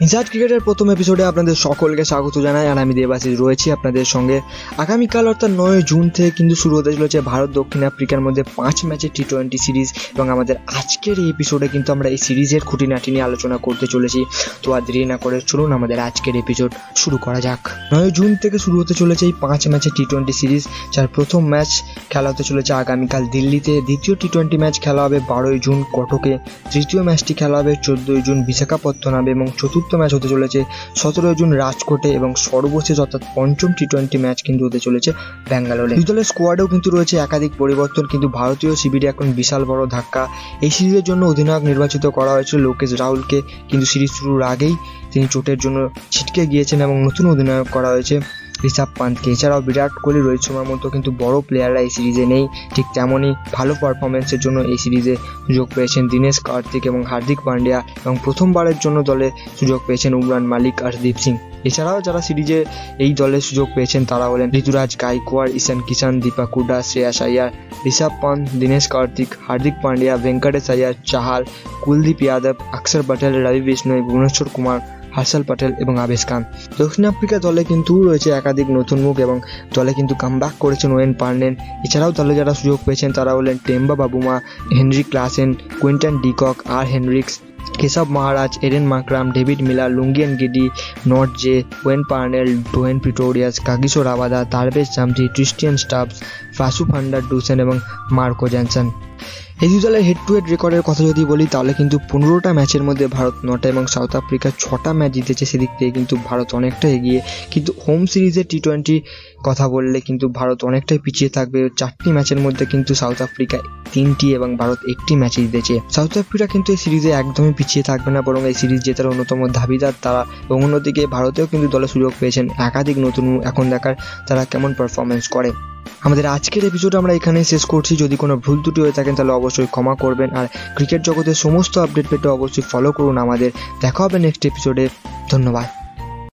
Inside ক্রিকেটের প্রথম এপিসোডে আপনাদের সকলকে স্বাগত জানাই, আর আমি দেবাশিস রয়েছি আপনাদের সঙ্গে। আগামীকাল, অর্থাৎ নয় জুন থেকে কিন্তু শুরু হতে চলেছে ভারত দক্ষিণ আফ্রিকার মধ্যে পাঁচ ম্যাচের টি টোয়েন্টি সিরিজ এবং আমাদের আজকের এই এপিসোডে কিন্তু আমরা এই সিরিজের খুঁটিনাটি নিয়ে আলোচনা করতে চলেছি। তো আর দেরি না করে চলুন আমাদের আজকের এপিসোড শুরু করা যাক। নয় জুন থেকে শুরু হতে চলেছে এই পাঁচ ম্যাচের টি টোয়েন্টি সিরিজ যার প্রথম ম্যাচ খেলা হতে চলেছে আগামীকাল দিল্লিতে। দ্বিতীয় টি টোয়েন্টি ম্যাচ খেলা হবে বারোই জুন কটকে। তৃতীয় ম্যাচটি খেলা হবে চোদ্দোই জুন বিশাখাপত্তনমে এবং চতুর্থ ম্যাচ হতে চলেছে। সতেরো জুন রাজকোটে এবং সর্বশেষ অর্থাৎ পঞ্চম টি টোয়েন্টি ম্যাচ কিন্তু হতে চলেছে ব্যাঙ্গালোরে। দুই দলের স্কোয়াডেও কিন্তু রয়েছে একাধিক পরিবর্তন, কিন্তু ভারতীয় শিবিরে এখন বিশাল বড় ধাক্কা। এই সিরিজের জন্য অধিনায়ক নির্বাচিত করা হয়েছিল লোকেশ রাহুলকে, কিন্তু সিরিজ শুরুর আগেই তিনি চোটের জন্য ছিটকে গিয়েছেন এবং নতুন অধিনায়ক করা হয়েছে। ঋষভ পান্তকে এছাড়াও বিরাট কোহলি, রোহিত শর্মার মতো কিন্তু বড় প্লেয়াররা এই সিরিজে নেই। ঠিক তেমনই ভালো পারফরমেন্সের জন্য এই সিরিজে সুযোগ পেয়েছেন দীনেশ কার্তিক এবং হার্দিক পান্ডিয়া এবং প্রথমবারের জন্য দলে সুযোগ পেয়েছেন উমরান মালিক আর দীপ সিং। এছাড়াও যারা সিরিজে এই দলে সুযোগ পেয়েছেন তারা হলেন ঋতুরাজ গাইকোয়াড় ঈশান কিষান দীপা কুডা শ্রেয়াস আয়ার, ঋষভ পান্ত দীনেশ কার্তিক, হার্দিক পান্ডিয়া, ভেঙ্কটেশ আয়ার, চাহাল, কুলদীপ যাদব অক্ষর পটেল, রবি বিষ্ণু ভুবনেশ্বর কুমার হার্ষাল প্যাটেল এবং আবেশ খান। দক্ষিণ আফ্রিকা দলে কিন্তু রয়েছে একাধিক নতুন মুখ এবং দলে কিন্তু কামব্যাক করেছেন ওয়েন পার্নেন। এছাড়াও দলে যারা সুযোগ পেয়েছেন তারা হলেন Temba Bavuma Heinrich Klaasen, Quinton de Kock, আর Hendricks, Keshav Maharaj Aiden Markram, David Miller Lungi গিডি, Nortje, Wayne Parnell, Dwaine Pretorius, Kagiso Rabada, Tabraiz Shamsi Tristan Stubbs Rassie van der Dussen এবং Marco Jansen. এই দলের head to head রেকর্ডের কথা যদি বলি, তাহলে কিন্তু পনেরোটা ম্যাচের মধ্যে ভারত নটা এবং সাউথ আফ্রিকা ছটা ম্যাচ জিতেছে, সেদিক থেকে কিন্তু ভারত অনেকটা এগিয়ে। কিন্তু হোম সিরিজে টি টোয়েন্টি কথা বললে কিন্তু ভারত অনেকটাই পিছিয়ে থাকবে। চারটি ম্যাচের মধ্যে কিন্তু সাউথ আফ্রিকা তিনটি এবং ভারত একটি ম্যাচে জিতেছে। সাউথ আফ্রিকা কিন্তু এই সিরিজে একদমই পিছিয়ে থাকবে না, বরং এই সিরিজ জেতার অন্যতম দাবিদার তারা। এবং অন্যদিকে ভারতেও কিন্তু দলে সুযোগ পেয়েছেন একাধিক নতুন এখন দেখার তারা কেমন পারফরমেন্স করে। আমাদের আজকের এপিসোড আমরা এখানে শেষ করছি। যদি কোনো ভুল ত্রুটি হয়ে থাকেন তাহলে অবশ্যই ক্ষমা করবেন। আর ক্রিকেট জগতের সমস্ত আপডেট পেতে অবশ্যই ফলো করুন আমাদের। দেখা হবে নেক্সট এপিসোডে ধন্যবাদ।